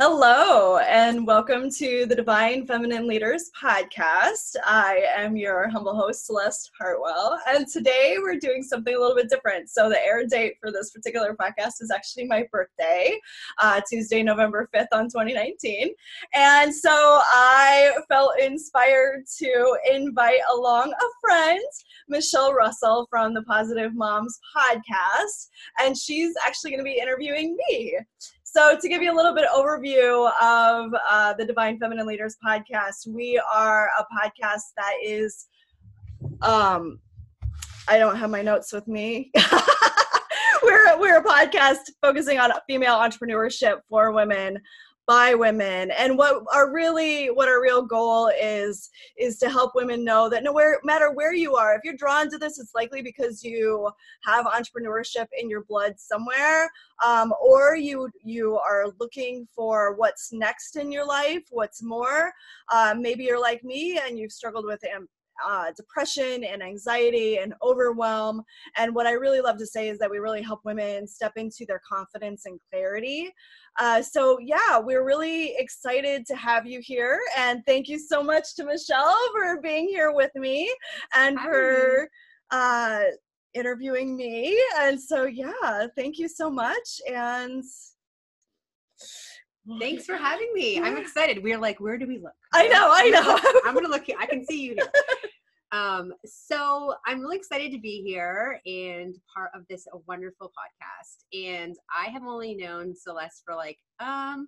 Hello, and welcome to the Divine Feminine Leaders podcast. I am your humble host, Celeste Hartwell, and today we're doing something a little bit different. So, the air date for this particular podcast is actually my birthday, uh, Tuesday, November 5th on 2019. And so, I felt inspired to invite along a friend, Michelle Russell from the Positive Moms podcast, and she's actually going to be interviewing me. So, to give you a little bit overview of uh, the Divine Feminine Leaders podcast, we are a podcast that is, um, I don't have my notes with me. we're we're a podcast focusing on female entrepreneurship for women by women and what our really what our real goal is is to help women know that no matter where you are if you're drawn to this it's likely because you have entrepreneurship in your blood somewhere um, or you you are looking for what's next in your life what's more. Uh, maybe you're like me and you've struggled with am- uh, depression and anxiety and overwhelm. And what I really love to say is that we really help women step into their confidence and clarity. Uh, so, yeah, we're really excited to have you here. And thank you so much to Michelle for being here with me and Hi. for uh, interviewing me. And so, yeah, thank you so much. And Thanks for having me. I'm excited. We're like, where do we look? I know, I know. I'm gonna look. here. I can see you here. Um, so I'm really excited to be here and part of this wonderful podcast. And I have only known Celeste for like, um,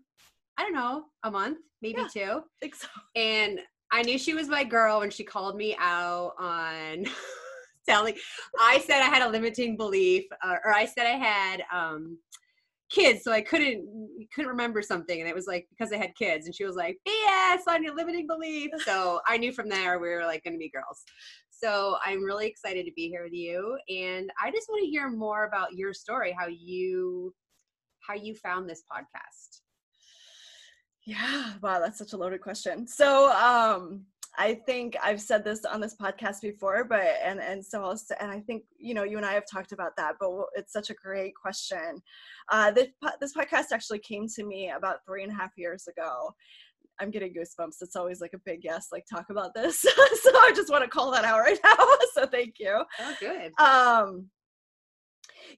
I don't know, a month, maybe yeah, two. I so. And I knew she was my girl when she called me out on telling. I said I had a limiting belief, uh, or I said I had um, kids so i couldn't couldn't remember something and it was like because i had kids and she was like bs on your limiting belief so i knew from there we were like going to be girls. So i'm really excited to be here with you and i just want to hear more about your story how you how you found this podcast. Yeah wow that's such a loaded question. So um I think I've said this on this podcast before, but and and so I'll and I think you know you and I have talked about that, but it's such a great question. Uh, this this podcast actually came to me about three and a half years ago. I'm getting goosebumps. It's always like a big yes, like talk about this. so I just want to call that out right now. so thank you. Oh, good. Um,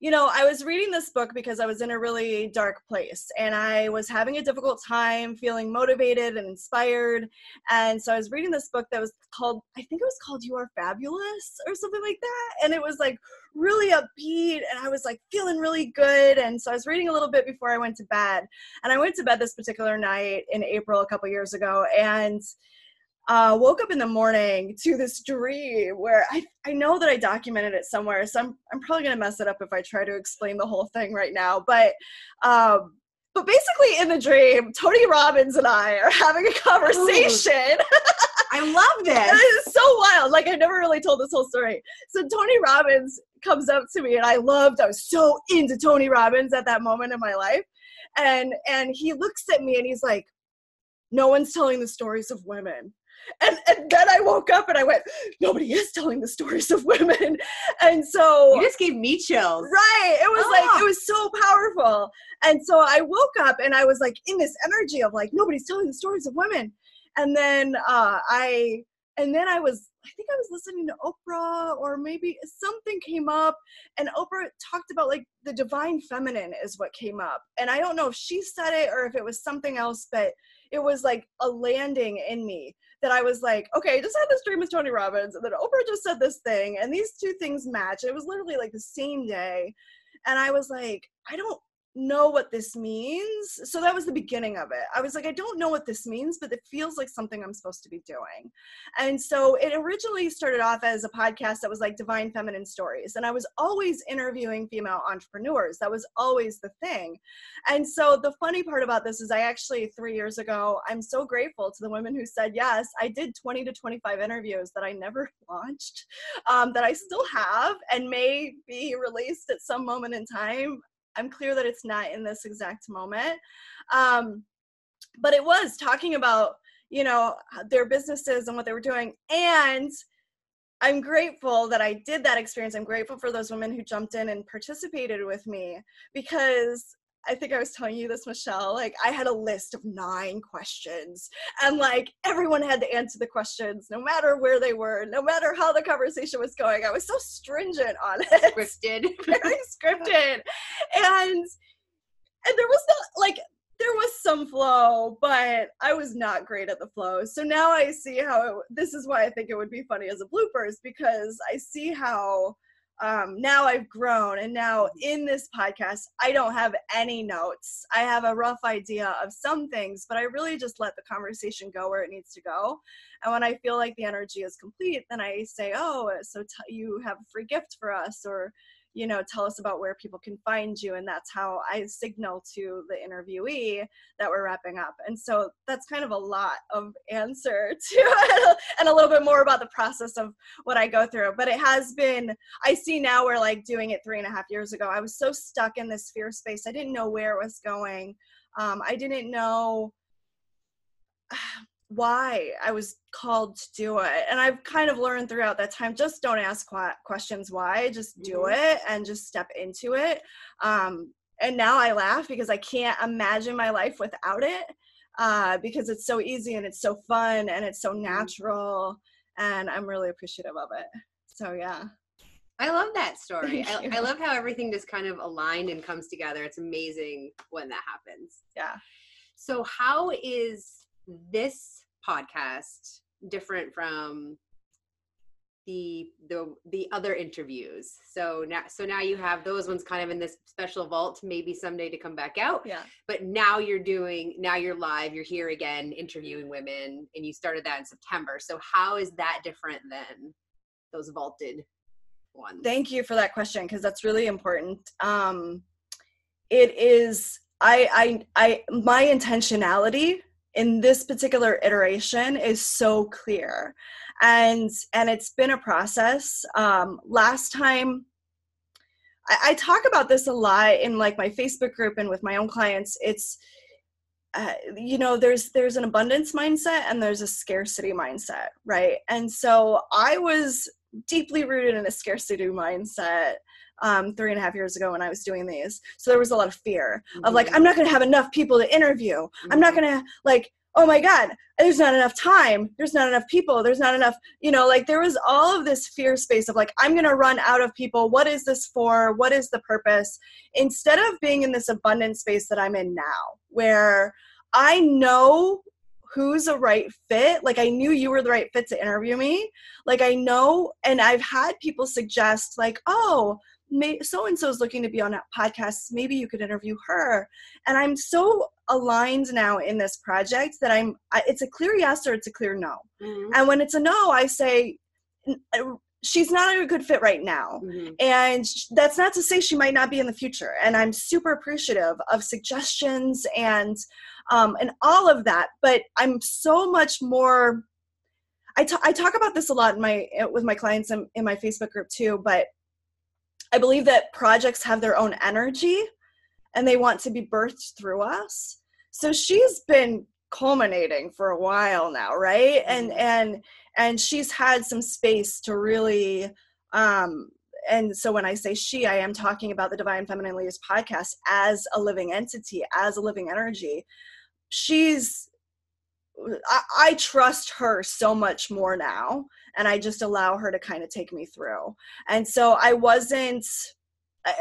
you know, I was reading this book because I was in a really dark place and I was having a difficult time feeling motivated and inspired. And so I was reading this book that was called, I think it was called You Are Fabulous or something like that. And it was like really upbeat and I was like feeling really good. And so I was reading a little bit before I went to bed. And I went to bed this particular night in April a couple years ago. And uh, woke up in the morning to this dream where I, I know that I documented it somewhere, so I'm, I'm probably gonna mess it up if I try to explain the whole thing right now. But um, but basically in the dream, Tony Robbins and I are having a conversation. I love this. it is so wild. Like I never really told this whole story. So Tony Robbins comes up to me and I loved, I was so into Tony Robbins at that moment in my life. And and he looks at me and he's like, No one's telling the stories of women and, and then I woke up and I went, nobody is telling the stories of women. And so you just gave me chills. Right. It was oh. like, it ah. was so powerful. And so I woke up and I was like in this energy of like, nobody's telling the stories of women. And then uh, I, and then I was, I think I was listening to Oprah or maybe something came up and Oprah talked about like the divine feminine is what came up. And I don't know if she said it or if it was something else, but it was like a landing in me that I was like, okay, I just had this dream with Tony Robbins, and then Oprah just said this thing, and these two things match. It was literally like the same day. And I was like, I don't know what this means. So that was the beginning of it. I was like, I don't know what this means, but it feels like something I'm supposed to be doing. And so it originally started off as a podcast that was like Divine Feminine Stories. And I was always interviewing female entrepreneurs. That was always the thing. And so the funny part about this is I actually, three years ago, I'm so grateful to the women who said yes. I did 20 to 25 interviews that I never launched, um, that I still have and may be released at some moment in time. I'm clear that it's not in this exact moment. Um, but it was talking about, you know, their businesses and what they were doing. And I'm grateful that I did that experience. I'm grateful for those women who jumped in and participated with me because I think I was telling you this, Michelle. Like, I had a list of nine questions, and like everyone had to answer the questions, no matter where they were, no matter how the conversation was going. I was so stringent on it, Scripted. very scripted, and and there was not like there was some flow, but I was not great at the flow. So now I see how it, this is why I think it would be funny as a bloopers because I see how um, now I've grown, and now in this podcast, I don't have any notes. I have a rough idea of some things, but I really just let the conversation go where it needs to go. And when I feel like the energy is complete, then I say, "Oh, so t- you have a free gift for us," or you know, tell us about where people can find you. And that's how I signal to the interviewee that we're wrapping up. And so that's kind of a lot of answer to and a little bit more about the process of what I go through. But it has been, I see now we're like doing it three and a half years ago. I was so stuck in this fear space. I didn't know where it was going. Um, I didn't know why I was called to do it. And I've kind of learned throughout that time just don't ask questions why, just do mm-hmm. it and just step into it. Um, and now I laugh because I can't imagine my life without it uh, because it's so easy and it's so fun and it's so mm-hmm. natural. And I'm really appreciative of it. So, yeah. I love that story. I, I love how everything just kind of aligned and comes together. It's amazing when that happens. Yeah. So, how is this podcast different from the the the other interviews. So now so now you have those ones kind of in this special vault maybe someday to come back out. Yeah. But now you're doing now you're live you're here again interviewing women and you started that in september. So how is that different than those vaulted ones? Thank you for that question because that's really important. Um it is i i i my intentionality in this particular iteration is so clear. And and it's been a process. Um, last time I, I, talk about this a lot in like my facebook group and with my own clients. It's uh, you know there's there's an abundance mindset and there's a scarcity mindset right? And so i was deeply rooted in a scarcity mindset um, three and a half years ago when I was doing these. So there was a lot of fear mm-hmm. of like, mm-hmm. I'm not going to have enough people to interview. Mm-hmm. I'm not mm-hmm. going to like, oh my God, there's not enough time. There's not enough people. There's not enough, you know, like there was all of this fear space of like, I'm going to run out of people. What is this for? What is the purpose? Instead of being in this abundant space that I'm in now, where I know who's a right fit. Like I knew you were the right fit to interview me. Like I know, and I've had people suggest, like, oh, so and so is looking to be on a podcast. Maybe you could interview her. And I'm so aligned now in this project that I'm. It's a clear yes or it's a clear no. Mm-hmm. And when it's a no, I say she's not a good fit right now. Mm-hmm. And that's not to say she might not be in the future. And I'm super appreciative of suggestions and um, and all of that. But I'm so much more. I, t- I talk about this a lot in my with my clients in, in my Facebook group too. But I believe that projects have their own energy and they want to be birthed through us. So she's been culminating for a while now, right? And mm-hmm. and and she's had some space to really um and so when I say she, I am talking about the Divine Feminine Leaders podcast as a living entity, as a living energy. She's I, I, trust her so much more now and i just allow her to kind of take me through. And so i wasn't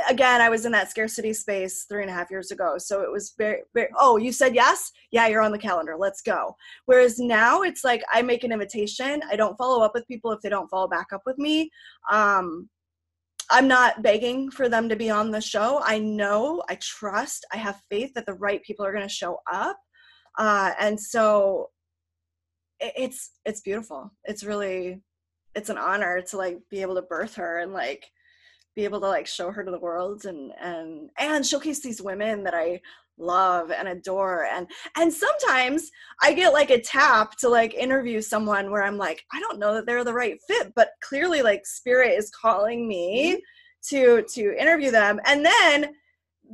again i was in that scarcity space three and a half years ago so it was very, very oh you said yes? Yeah you're on the calendar. Let's go. Whereas now it's like i make an invitation i don't follow up with people if they don't follow back up with me. Um, i'm not begging for them to be on the show. I know i trust i have faith that the right people are going to show up uh, and so it's it's beautiful. It's really it's an honor to like be able to birth her and like be able to like show her to the world and and and showcase these women that i love and adore. And and sometimes i get like a tap to like interview someone where i'm like i don't know that they're the right fit but clearly like spirit is calling me mm-hmm. to to interview them. And then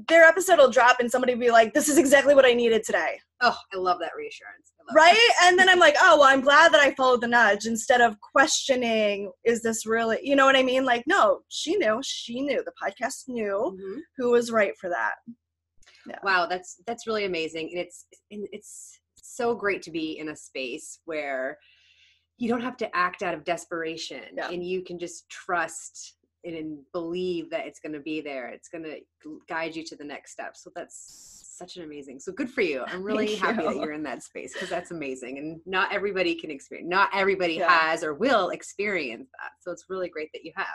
their episode will drop and somebody will be like, this is exactly what I needed today. Oh, I love that reassurance. Love right? That. And then I'm like, oh, well, I'm glad that I followed the nudge instead of questioning, is this really, you know what I mean? Like, no, she knew, she knew, the podcast knew mm-hmm. who was right for that. Yeah. Wow, that's that's really amazing, and it's and it's so great to be in a space where you don't have to act out of desperation, yeah. and you can just trust and believe that it's going to be there. It's going to guide you to the next step. So that's such an amazing. So good for you. I'm really happy that you're in that space because that's amazing. And not everybody can experience. Not everybody yeah. has or will experience that. So it's really great that you have.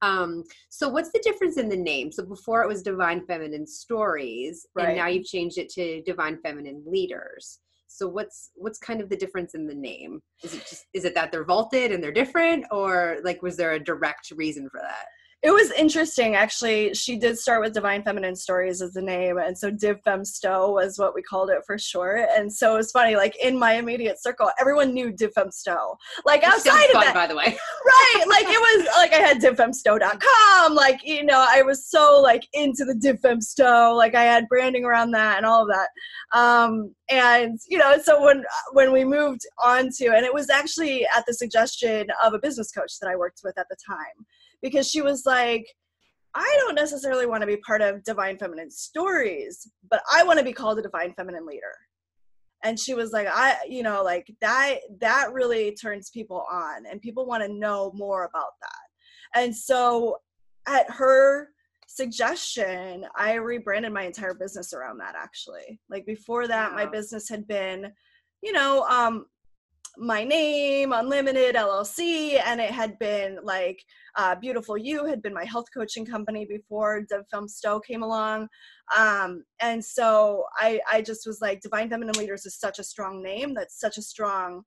Um, so what's the difference in the name? So before it was Divine Feminine Stories, right. and now you've changed it to Divine Feminine Leaders. So what's what's kind of the difference in the name? Is it just is it that they're vaulted and they're different, or like was there a direct reason for that? It was interesting actually. She did start with divine feminine stories as the name and so div fem sto was what we called it for short. And so it was funny like in my immediate circle everyone knew div fem sto like outside of that by the way. Right like it was like i had divfemsto.com like you know i was so like into the div fem sto like i had branding around that and all of that. Um and you know so when when we moved on to and it was actually at the suggestion of a business coach that i worked with at the time because she was like, I don't necessarily want to be part of Divine Feminine Stories, but I want to be called a Divine Feminine leader. And she was like, I, you know, like that, that really turns people on and people want to know more about that. And so at her suggestion, I rebranded my entire business around that actually. Like before that, wow. my business had been, you know, um, my name unlimited llc and it had been like uh, beautiful you had been my health coaching company before Div Fem Sto came along. Um, and so I, I just was like divine feminine leaders is such a strong name that's such a strong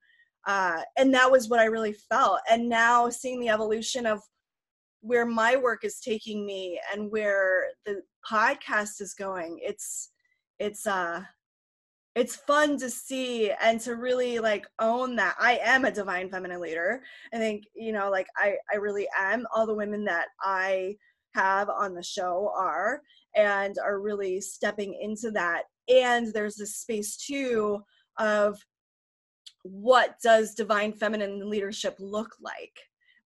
uh, and that was what i really felt. And now seeing the evolution of where my work is taking me and where the podcast is going it's it's uh it's fun to see and to really like own that i am a divine feminine leader. I think you know like i i really am. All the women that i have on the show are and are really stepping into that. And there's this space too of what does divine feminine leadership look like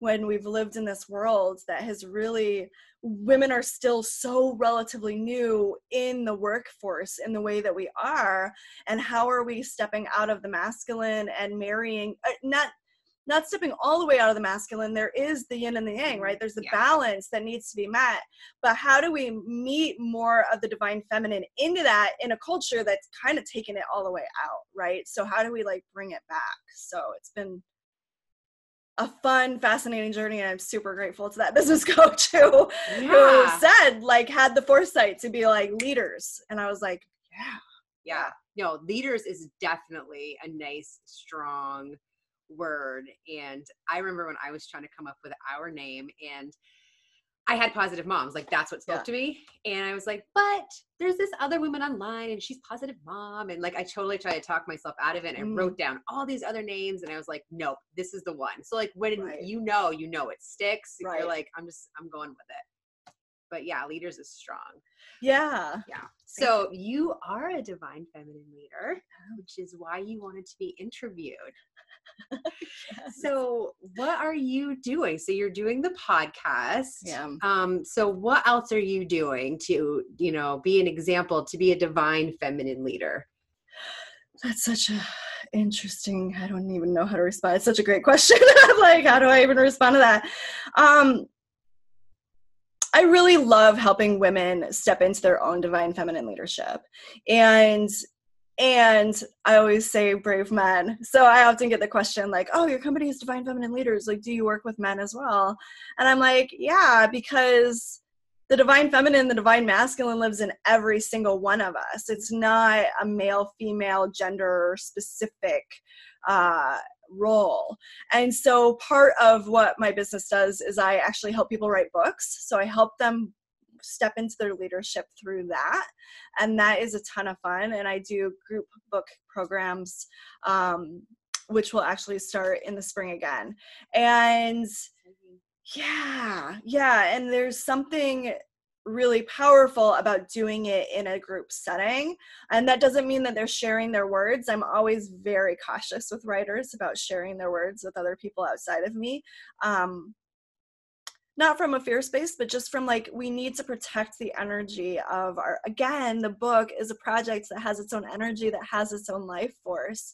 when we've lived in this world that has really women are still so relatively new in the workforce in the way that we are. And how are we stepping out of the masculine and marrying uh, not not stepping all the way out of the masculine. There is the yin and the yang right? There's the yeah. balance that needs to be met. But how do we meet more of the divine feminine into that in a culture that's kind of taken it all the way out right? So how do we like bring it back? So it's been a fun, fascinating journey, and I'm super grateful to that business coach who yeah. who said like had the foresight to be like leaders, and I was like, yeah, yeah, no, leaders is definitely a nice, strong word. And I remember when I was trying to come up with our name, and I had positive moms. Like that's what spoke yeah. to me. And I was like, but there's this other woman online and she's positive mom. And like I totally tried to talk myself out of it and mm. I wrote down all these other names and I was like, nope, this is the one. So like when right. you know, you know it sticks. Right. You're like, I'm just I'm going with it. But yeah, leaders is strong. Yeah. Yeah. So you are a divine feminine leader, which is why you wanted to be interviewed. yes. So, what are you doing? So, you're doing the podcast. Yeah. Um, so, what else are you doing to, you know, be an example, to be a divine feminine leader? That's such a interesting. I don't even know how to respond. It's such a great question. like, how do I even respond to that? Um, I really love helping women step into their own divine feminine leadership. And and I always say brave men. So I often get the question like, "Oh, your company is Divine Feminine Leaders. Like, do you work with men as well?" And I'm like, "Yeah, because the divine feminine, the divine masculine lives in every single one of us. It's not a male, female, gender specific uh, role. And so part of what my business does is I actually help people write books. So I help them step into their leadership through that and that is a ton of fun and i do group book programs um, which will actually start in the spring again and yeah yeah and there's something really powerful about doing it in a group setting. And that doesn't mean that they're sharing their words. I'm always very cautious with writers about sharing their words with other people outside of me. Um, not from a fear space but just from like we need to protect the energy of our again the book is a project that has its own energy that has its own life force.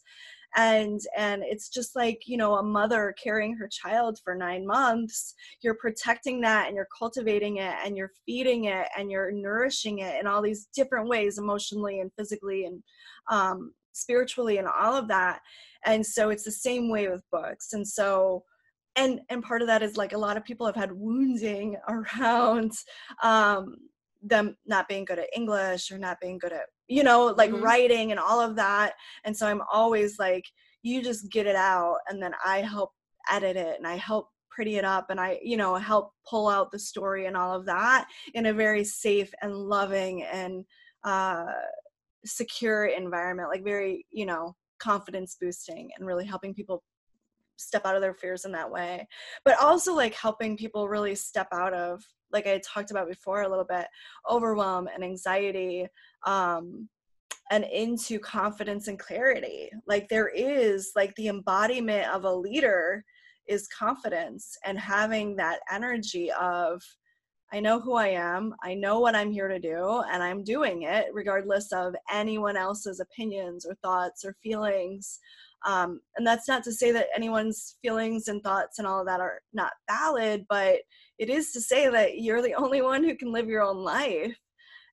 And and it's just like you know a mother carrying her child for 9 months you're protecting that and you're cultivating it and you're feeding it and you're nourishing it in all these different ways emotionally and physically and um, spiritually and all of that. And so it's the same way with books. And so and and part of that is like a lot of people have had wounding around um them not being good at english or not being good at you know like mm-hmm. writing and all of that and so i'm always like you just get it out and then i help edit it and i help pretty it up and i you know help pull out the story and all of that in a very safe and loving and uh secure environment like very you know confidence boosting and really helping people step out of their fears in that way but also like helping people really step out of like i talked about before a little bit overwhelm and anxiety um and into confidence and clarity like there is like the embodiment of a leader is confidence and having that energy of I know who I am, I know what I'm here to do, and I'm doing it regardless of anyone else's opinions or thoughts or feelings. Um, and that's not to say that anyone's feelings and thoughts and all of that are not valid, but it is to say that you're the only one who can live your own life.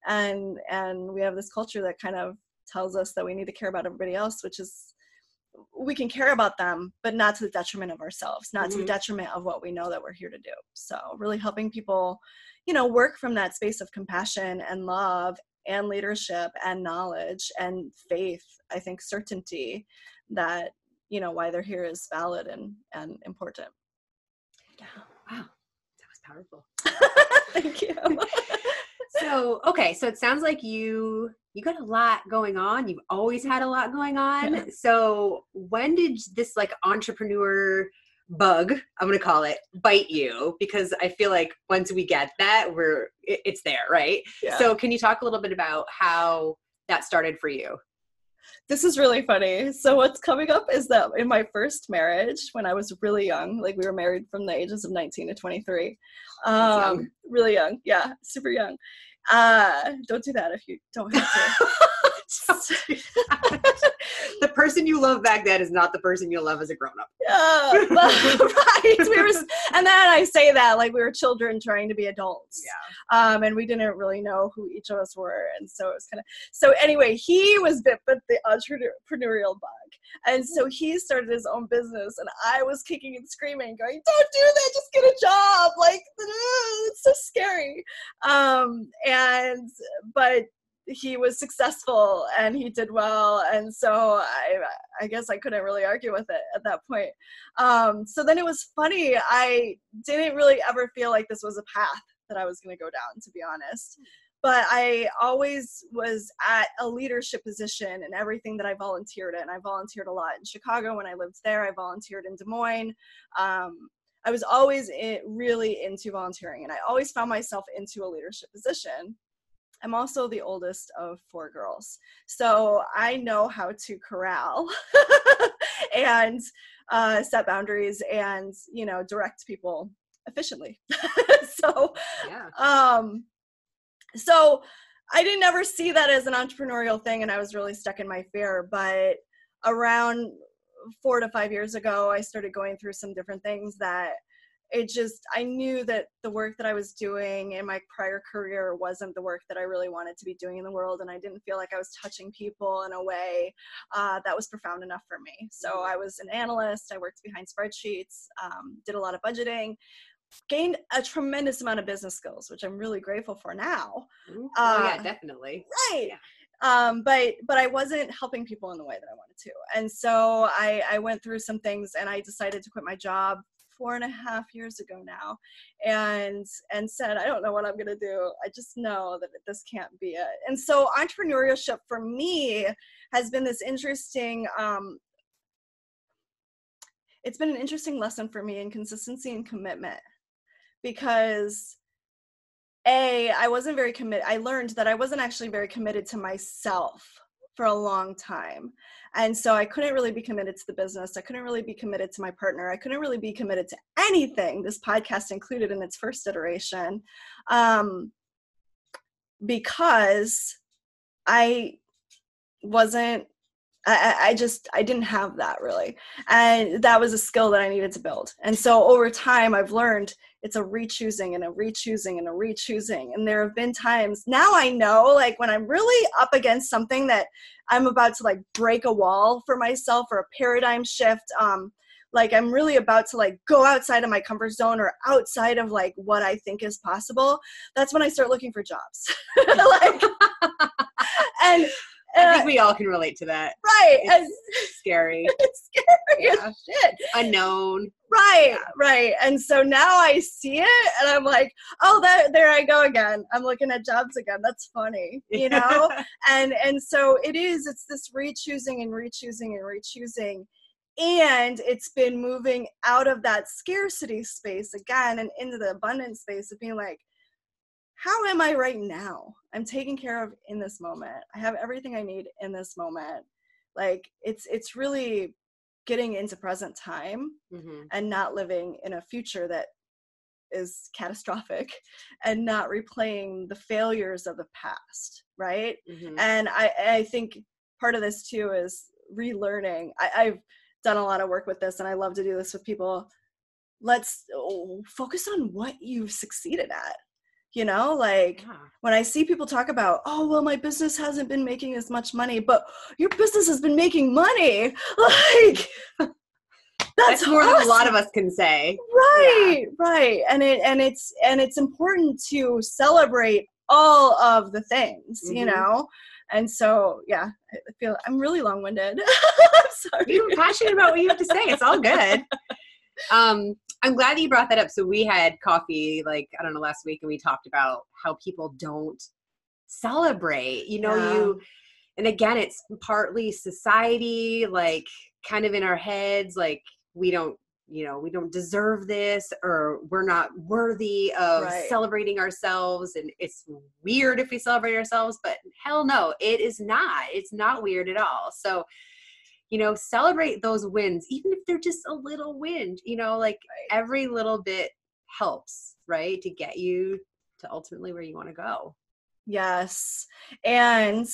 And and we have this culture that kind of tells us that we need to care about everybody else, which is we can care about them, but not to the detriment of ourselves, not mm-hmm. to the mm-hmm. detriment of what we know that we're here to do. So really helping people, you know, work from that space of compassion and love and leadership and knowledge and faith, I think certainty that you know why they're here is valid and and important. Yeah. Wow. That was powerful. Thank you. So okay so it sounds like you you got a lot going on. You've always had a lot going on. Yeah. so when did this like entrepreneur bug i'm gonna call it bite you? Because i feel like once we get that we're it's there right? Yeah. so can you talk a little bit about how that started for you this is really funny. So what's coming up is that in my first marriage, when I was really young, like we were married from the ages of 19 to 23, um, young. really young, yeah, super young. Uh, don't do that if you don't have to. the person you love back then is not the person you'll love as a grown up. Yeah, right. We were, and then I say that like we were children trying to be adults. Yeah. Um, and we didn't really know who each of us were, and so it was kind of. So anyway, he was bit with the entrepreneurial bug, and so he started his own business, and I was kicking and screaming, going, "Don't do that! Just get a job! Like it's so scary." Um, and but he was successful and he did well and so i i guess i couldn't really argue with it at that point. Um, so then it was funny i didn't really ever feel like this was a path that i was going to go down to be honest. But i always was at a leadership position in everything that i volunteered in. I volunteered a lot in chicago when i lived there. I volunteered in des moines. Um, i was always in, really into volunteering and i always found myself into a leadership position I'm also the oldest of four girls. So I know how to corral and uh, set boundaries and, you know, direct people efficiently. so, yeah. um, so I didn't ever see that as an entrepreneurial thing and I was really stuck in my fear. But around four to five years ago, I started going through some different things that it just i knew that the work that i was doing in my prior career wasn't the work that i really wanted to be doing in the world and i didn't feel like i was touching people in a way uh, that was profound enough for me. So mm-hmm. i was an analyst i worked behind spreadsheets um, did a lot of budgeting gained a tremendous amount of business skills which i'm really grateful for now oh yeah uh, definitely. right yeah. um, but but I wasn't helping people in the way that I wanted to, and so I, I went through some things, and I decided to quit my job four and a half years ago now and and said i don't know what i'm going to do. I just know that this can't be it. And so entrepreneurship for me has been this interesting um, it's been an interesting lesson for me in consistency and commitment because a i wasn't very committed i learned that i wasn't actually very committed to myself for a long time. And so I couldn't really be committed to the business. I couldn't really be committed to my partner. I couldn't really be committed to anything, this podcast included in its first iteration, um, because I wasn't I, I, just i didn't have that really and that was a skill that i needed to build and so over time i've learned it's a rechoosing and a rechoosing and a rechoosing. And there have been times now i know like when i'm really up against something that i'm about to like break a wall for myself or a paradigm shift um like i'm really about to like go outside of my comfort zone or outside of like what i think is possible that's when i start looking for jobs. Like and I think uh, we all can relate to that. Right. It's scary. It's scary yeah. shit. Unknown. Right, yeah. right. And so now I see it and I'm like, oh that there I go again. I'm looking at jobs again. That's funny. You know? and and so it is, it's this rechoosing and rechoosing and rechoosing. And it's been moving out of that scarcity space again and into the abundance space of being like, how am I right now? I'm taken care of in this moment. I have everything I need in this moment. Like it's it's really getting into present time mm-hmm. and not living in a future that is catastrophic and not replaying the failures of the past right mm-hmm. and I, I think part of this too is relearning I, i've done a lot of work with this and i love to do this with people let's oh, focus on what you've succeeded at you know like yeah. when i see people talk about oh well my business hasn't been making as much money but your business has been making money like that's, that's more awesome. than a lot of us can say right yeah. right and it and it's and it's important to celebrate all of the things mm-hmm. you know and so yeah i feel i'm really long-winded i'm sorry you're passionate about what you have to say it's all good um I'm glad that you brought that up. So we had coffee like I don't know last week, and we talked about how people don't celebrate. You know, yeah. you and again, it's partly society, like kind of in our heads, like we don't you know we don't deserve this or we're not worthy of right. celebrating ourselves and it's weird if we celebrate ourselves but hell no it is not it's not weird at all so you know celebrate those wins even if they're just a little win you know like right. every little bit helps right to get you to ultimately where you want to go yes and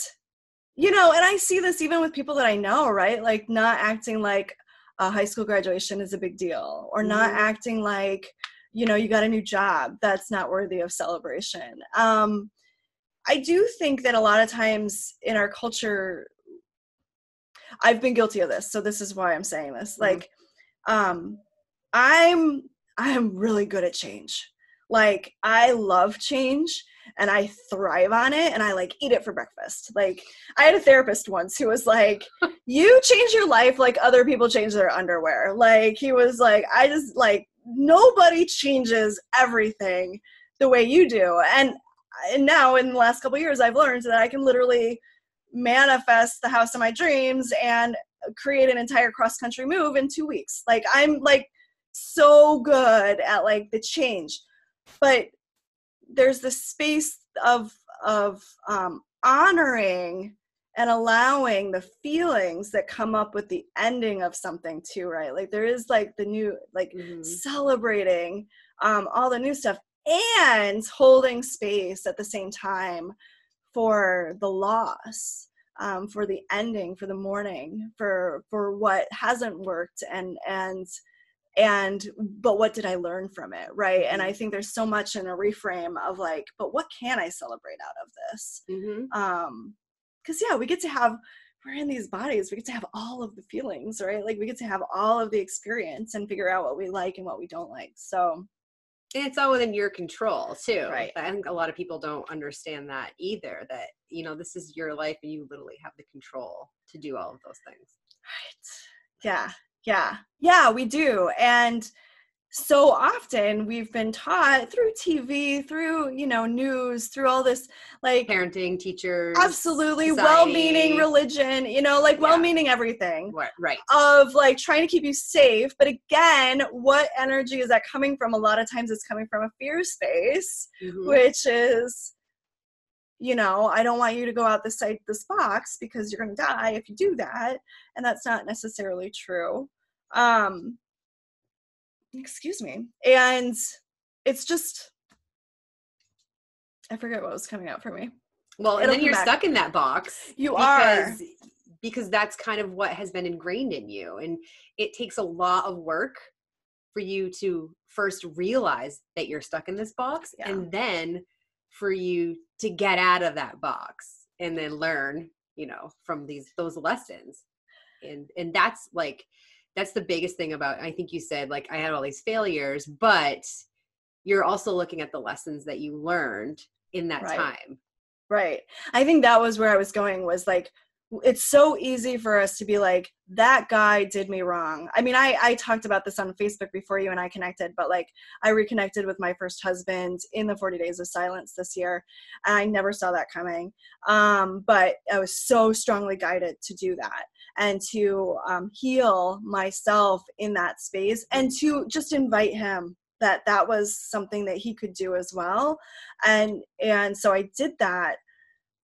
you know and i see this even with people that i know right like not acting like a high school graduation is a big deal or mm-hmm. not acting like you know you got a new job that's not worthy of celebration um i do think that a lot of times in our culture I've been guilty of this, so this is why I'm saying this. Mm-hmm. Like, um, I'm I'm really good at change. Like, I love change and I thrive on it and I like eat it for breakfast. Like, I had a therapist once who was like, "You change your life like other people change their underwear." Like, he was like, "I just like nobody changes everything the way you do." And and now in the last couple years I've learned that I can literally manifest the house of my dreams and create an entire cross country move in two weeks. Like I'm like so good at like the change, but there's the space of of um, honoring and allowing the feelings that come up with the ending of something too right like there is like the new like mm-hmm. celebrating um, all the new stuff and holding space at the same time for the loss um, for the ending for the mourning for for what hasn't worked and and and but what did i learn from it right and i mm-hmm. think there's so much in a reframe of like but what can i celebrate out of this mm-hmm. um because yeah we get to have we're in these bodies we get to have all of the feelings right like we get to have all of the experience and figure out what we like and what we don't like so it's all within your control too right. i think a lot of people don't understand that either that you know this is your life and you literally have the control to do all of those things. Right. Yeah. Yeah. Yeah we do and so often we've been taught through TV, through you know news, through all this like parenting, teachers, absolutely well-meaning religion, you know, like yeah. well-meaning everything, right? Of like trying to keep you safe, but again, what energy is that coming from? A lot of times, it's coming from a fear space, mm-hmm. which is you know i don't want you to go out this side this box because you're going to die if you do that and that's not necessarily true um excuse me and it's just i forget what was coming out for me well and then you're back. stuck in that box You are. because, because that's kind of what has been ingrained in you and it takes a lot of work for you to first realize that you're stuck in this box Yeah. and then for you to get out of that box and then learn you know from these those lessons and and that's like that's the biggest thing about i think you said like i had all these failures but you're also looking at the lessons that you learned in that Right. time Right. I think that was where I was going was like it's so easy for us to be like that guy did me wrong. I mean, I I talked about this on Facebook before you and I connected, but like I reconnected with my first husband in the 40 days of silence this year, and I never saw that coming. Um, but I was so strongly guided to do that and to um, heal myself in that space and to just invite him that that was something that he could do as well. And and so i did that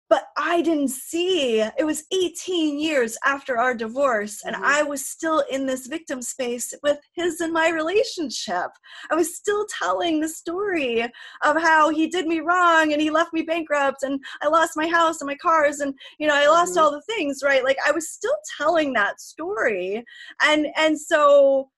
but i didn't see it was 18 years after our divorce and Mhm. i was still in this victim space with his and my relationship i was still telling the story of how he did me wrong and he left me bankrupt and i lost my house and my cars and you know i lost Mhm. all the things right like i was still telling that story and and so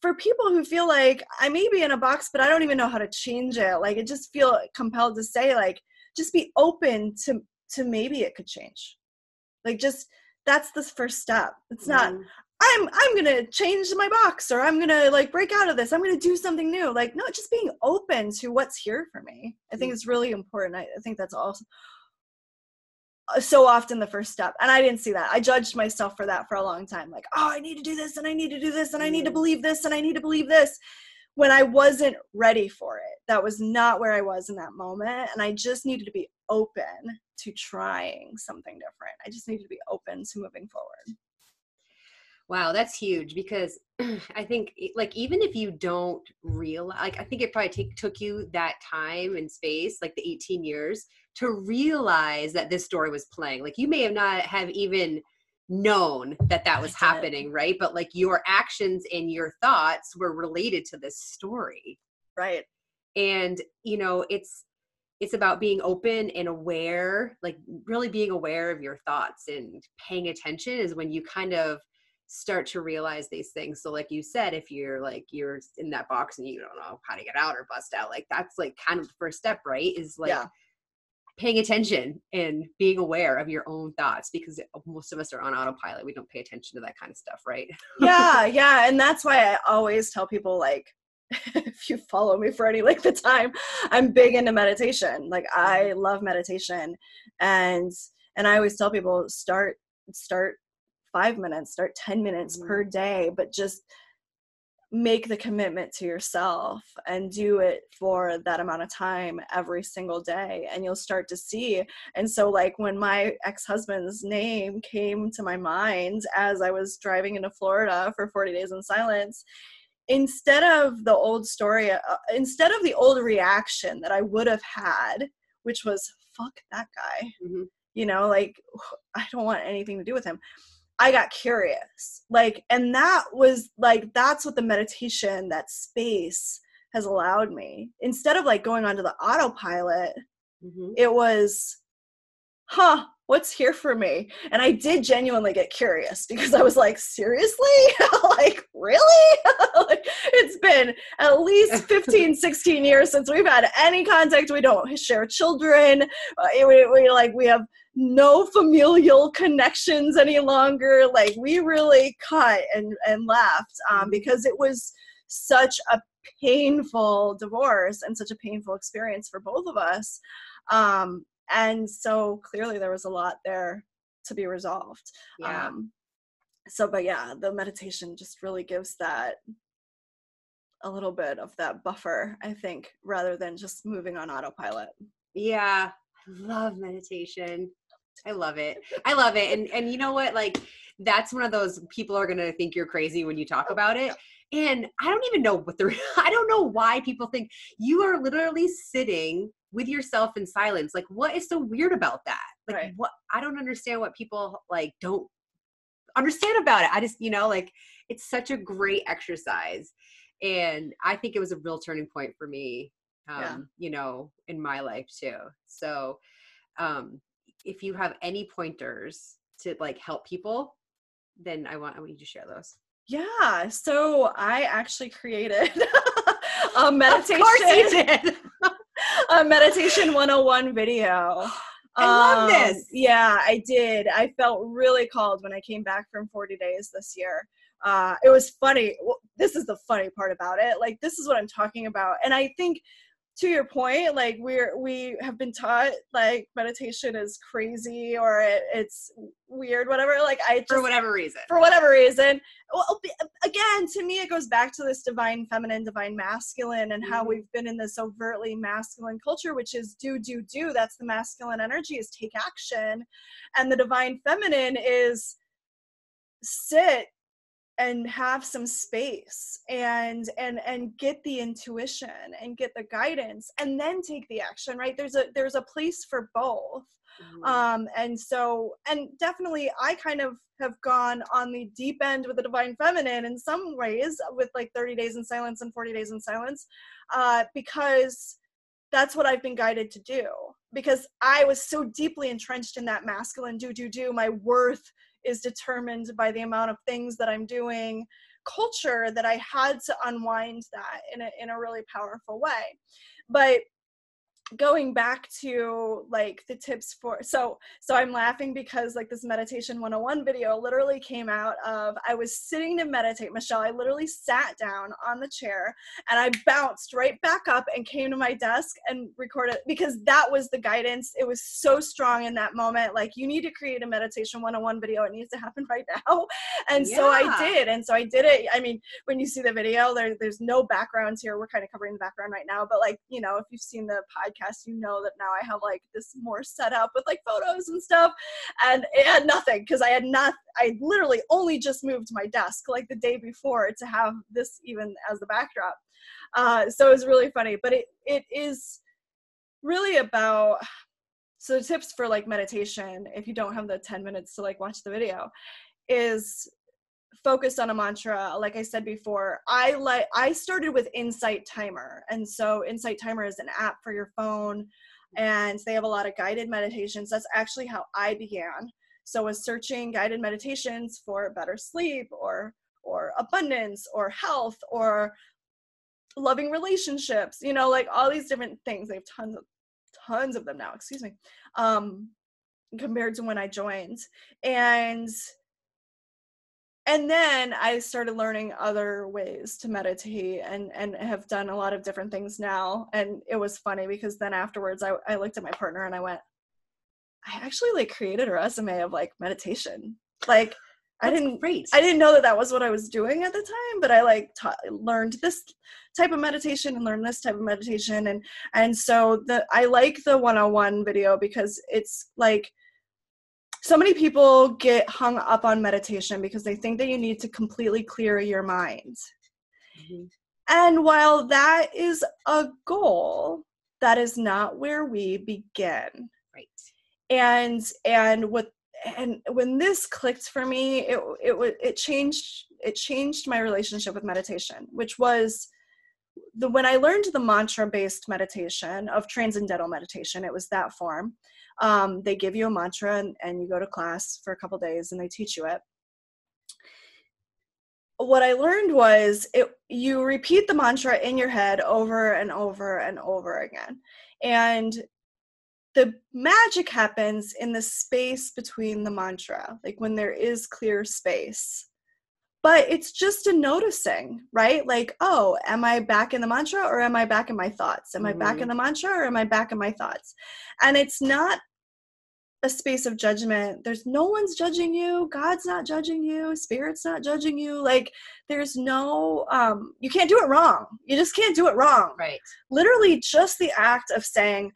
for people who feel like I may be in a box, but I don't even know how to change it, like I just feel compelled to say, like, just be open to to maybe it could change. Like just that's the first step. It's not Mhm. I'm I'm gonna change my box or I'm gonna like break out of this. I'm gonna do something new. Like no, just being open to what's here for me. I think it's really important. I, I think that's also uh, so often the first step and i didn't see that i judged myself for that for a long time like oh i need to do this and i need to do this and i need to Mhm. believe this and i need to believe this when i wasn't ready for it. That was not where i was in that moment and i just needed to be open to trying something different. I just needed to be open to moving forward. Wow, that's huge because I think like even if you don't realize like I think it probably take, took you that time and space like the 18 years to realize that this story was playing. Like you may have not have even known that that was happening, right? But like your actions and your thoughts were related to this story. right And you know, it's it's about being open and aware, like really being aware of your thoughts and paying attention is when you kind of start to realize these things. So like you said, if you're like you're in that box and you don't know how to get out or bust out, like that's like kind of the first step, right? Is like Yeah. Paying attention and being aware of your own thoughts because most of us are on autopilot. We don't pay attention to that kind of stuff, right? yeah yeah and that's why i always tell people like if you follow me for any length of time i'm big into meditation like i love meditation and and i always tell people start start five minutes start 10 minutes Mhm. per day but just make the commitment to yourself and do it for that amount of time every single day and you'll start to see and so like when my ex-husband's name came to my mind as i was driving into florida for 40 days in silence instead of the old story uh, instead of the old reaction that i would have had which was fuck that guy Mhm. you know like i don't want anything to do with him I got curious. Like, and that was like, that's what the meditation, that space has allowed me. Instead of like going onto the autopilot, Mhm. it was, huh, what's here for me? And I did genuinely get curious because I was like, seriously? like, really? like, it's been at least 15, 16 years since we've had any contact. We don't share children. Uh, we, we like, we have no familial connections any longer. Like, we really cut and, and left um, Mhm. because it was such a painful divorce and such a painful experience for both of us. Um, and so clearly there was a lot there to be resolved. Yeah. Um, so, but yeah, the meditation just really gives that a little bit of that buffer, I think, rather than just moving on autopilot. Yeah, I love meditation. I love it. I love it. And and you know what? Like that's one of those people are gonna think you're crazy when you talk about it. And I don't even know what the I don't know why people think you are literally sitting with yourself in silence. Like, what is so weird about that? Like, Right. what I don't understand what people like don't understand about it. I just, you know, like it's such a great exercise. And I think it was a real turning point for me, um, Yeah. you know, in my life too. So, um, if you have any pointers to like help people, then I want I want you to share those. Yeah. So I actually created a meditation. Of course you did. a meditation 101 video. I love Um, this. Yeah, I did. I felt really called when I came back from 40 days this year. Uh, it was funny. Well, this is the funny part about it. Like, this is what I'm talking about. And I think to your point, like we're we have been taught like meditation is crazy or it, it's weird, whatever. Like I just for whatever reason. for whatever reason. Well, again, to me, it goes back to this divine feminine, divine masculine, and how Mhm. we've been in this overtly masculine culture, which is do, do, do. That's the masculine energy is take action. And the divine feminine is sit and have some space and and and get the intuition and get the guidance and then take the action right? There's a there's a place for both. Mhm. um and so and definitely i kind of have gone on the deep end with the divine feminine in some ways with like 30 days in silence and 40 days in silence uh because that's what i've been guided to do. Because i was so deeply entrenched in that masculine do do do my worth is determined by the amount of things that i'm doing culture that i had to unwind that in a in a really powerful way. But going back to like the tips for so so i'm laughing because like this meditation 101 video literally came out of i was sitting to meditate michelle i literally sat down on the chair and i bounced right back up and came to my desk and recorded because that was the guidance it was so strong in that moment like you need to create a meditation 101 video it needs to happen right now and so i did and so i did it i mean when you see the video there, there's no backgrounds here we're kind of covering the background right now but like you know if you've seen the podcast you know that now i have like this more set up with like photos and stuff. And it had nothing because i had not i literally only just moved my desk like the day before to have this even as the backdrop. Uh, so it was really funny but it it is really about so tips for like meditation if you don't have the 10 minutes to like watch the video is focus on a mantra like i said before i like i started with insight timer. And so insight timer is an app for your phone and they have a lot of guided meditations. That's actually how i began. So was searching guided meditations for better sleep or or abundance or health or loving relationships you know like all these different things. They have tons of tons of them now excuse me um compared to when i joined. And and then i started learning other ways to meditate and and have done a lot of different things now. And it was funny because then afterwards i, I looked at my partner and i went i actually like created a resume of like meditation. Like i didn't great. I didn't know that that was what I was doing at the time, but I like ta- learned this type of meditation and learned this type of meditation, and and so the I like the 101 video because it's like so many people get hung up on meditation because they think that you need to completely clear your mind. Mhm. And while that is a goal, that is not where we begin Right. and and what and when this clicked for me it it it changed it changed my relationship with meditation which was the when i learned the mantra based meditation of transcendental meditation it was that form um, they give you a mantra and, and you go to class for a couple days and they teach you it what i learned was it you repeat the mantra in your head over and over and over again and the magic happens in the space between the mantra, like when there is clear space. But it's just a noticing, right? Like, oh, am I back in the mantra or am I back in my thoughts? Am I back in the mantra or am I back in my thoughts? And it's not a space of judgment. There's no one's judging you. God's not judging you. Spirit's not judging you. Like, there's no, um, you can't do it wrong. You just can't do it wrong Right. literally just the act of saying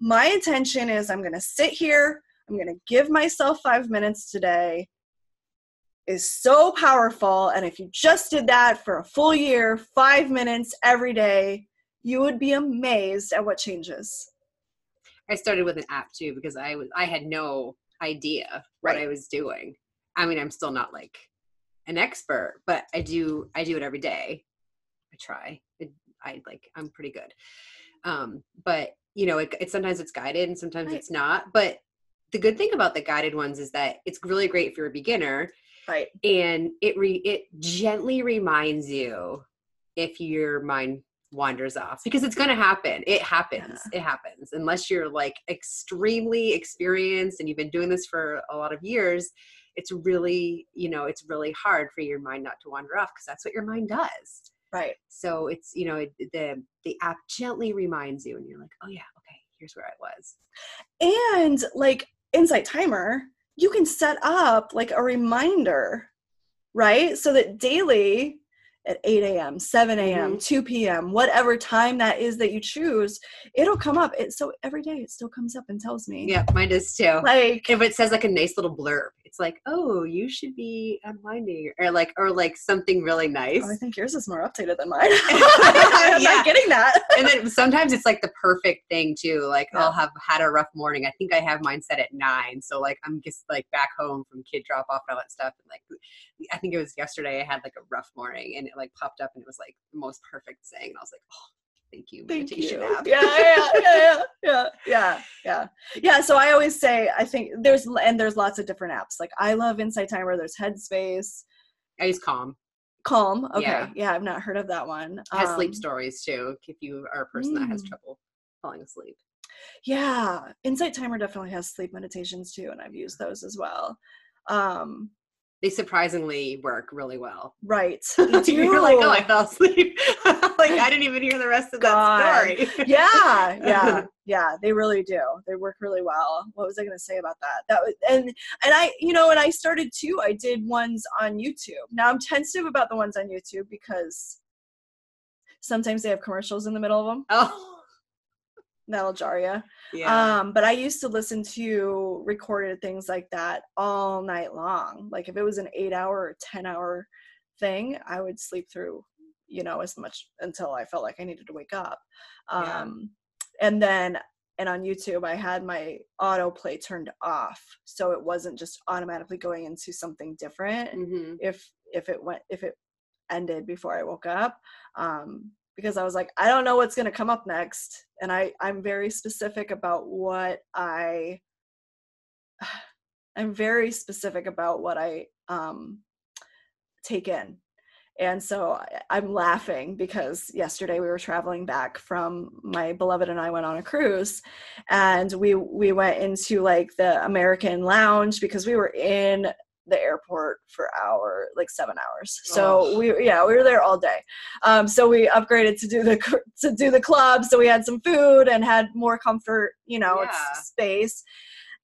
my intention is i'm going to sit here i'm going to give myself five minutes today is so powerful and if you just did that for a full year five minutes every day you would be amazed at what changes I started with an app too because I was I had no idea what Right. I was doing. I mean, I'm still not like an expert, but I do I do it every day. I try. It, I like I'm pretty good. Um, but you know, it, it sometimes it's guided and sometimes Right. it's not. But the good thing about the guided ones is that it's really great if you're a beginner Right. and it re it gently reminds you if your mind wanders off because it's going to happen. It happens. It happens. Unless you're like extremely experienced and you've been doing this for a lot of years it's really you know it's really hard for your mind not to wander off because that's what your mind does. Right. so it's you know it, the the app gently reminds you and you're like oh yeah okay here's where i was. And like Insight Timer, you can set up like a reminder, right? So that daily at 8 a.m., 7 a.m., mm-hmm. 2 p.m., whatever time that is that you choose, it'll come up. It, so every day it still comes up and tells me. yeah mine does too Like, if it says like a nice little blurb it's like oh you should be unwinding or like or like something really nice oh, I think yours is more updated than mine. I'm Yeah. not getting that. and then sometimes it's like the perfect thing too like Yeah. i'll have had a rough morning i think i have mine set at nine so like i'm just like back home from kid drop off and all that stuff and like i think it was yesterday i had like a rough morning and it like popped up and it was like the most perfect thing and i was like oh thank you Thank meditation you. app Yeah, yeah, yeah, yeah, yeah, yeah, yeah. Yeah. So I always say, I think there's and there's lots of different apps. Like I love Insight Timer. There's Headspace, i use calm Calm. Okay, Yeah. yeah, I've not heard of that one. It has Um, sleep stories too if you are a person that has Mm. trouble falling asleep Yeah, Insight Timer definitely has sleep meditations too, and I've used those as well. Um, they surprisingly work really well right. You're like, oh, I fell asleep. like I didn't even hear the rest of God. that story. yeah, yeah, yeah. They really do. They work really well. What was I going to say about that? That was, and and I, you know, and I started too. I did ones on YouTube. Now I'm tentative about the ones on YouTube because sometimes they have commercials in the middle of them. Oh, That'll jar you. yeah. Um, but I used to listen to recorded things like that all night long. Like if it was an eight hour or 10 hour thing, I would sleep through, you know, as much until I felt like I needed to wake up. Yeah. Um, and then, and on YouTube, I had my autoplay turned off. So it wasn't just automatically going into something different hmm if, if it went, if it ended before I woke up. Um, because I was like, I don't know what's going to come up next. And I, I'm very specific about what I, I'm very specific about what I um, take in. And so I'm laughing because yesterday we were traveling back from my beloved and I went on a cruise and we we went into like the American lounge because we were in the airport for hour like 7 hours. So Oh. we yeah, we were there all day. Um, so we upgraded to do the to do the club so we had some food and had more comfort, you know, Yeah. space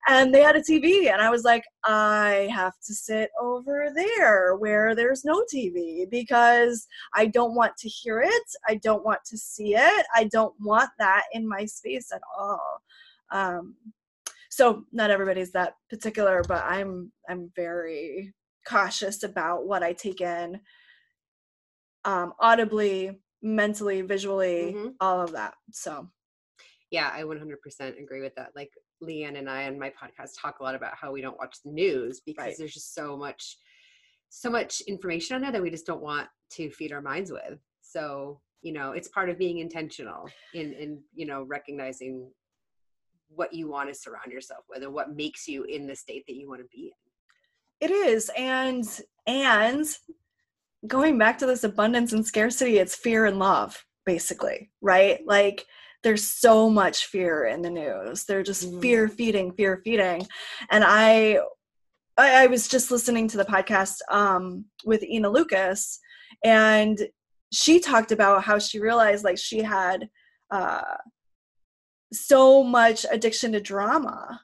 and they had a TV, and I was like, I have to sit over there where there's no TV because I don't want to hear it. I don't want to see it. I don't want that in my space at all. Um, so not everybody's that particular, but I'm I'm very cautious about what I take in, um, audibly, mentally, visually, Mhm. all of that. So Yeah, I 100% agree with that. Like Leanne and I on my podcast talk a lot about how we don't watch the news because Right. there's just so much, so much information on there that we just don't want to feed our minds with. So you know, it's part of being intentional in in you know recognizing what you want to surround yourself with and what makes you in the state that you want to be in. It is, and and going back to this abundance and scarcity, it's fear and love, basically, right? Like there's so much fear in the news. They're just Mhm. fear feeding, fear feeding, and I, I, I was just listening to the podcast um, with Ina Lucas, and she talked about how she realized like she had uh, so much addiction to drama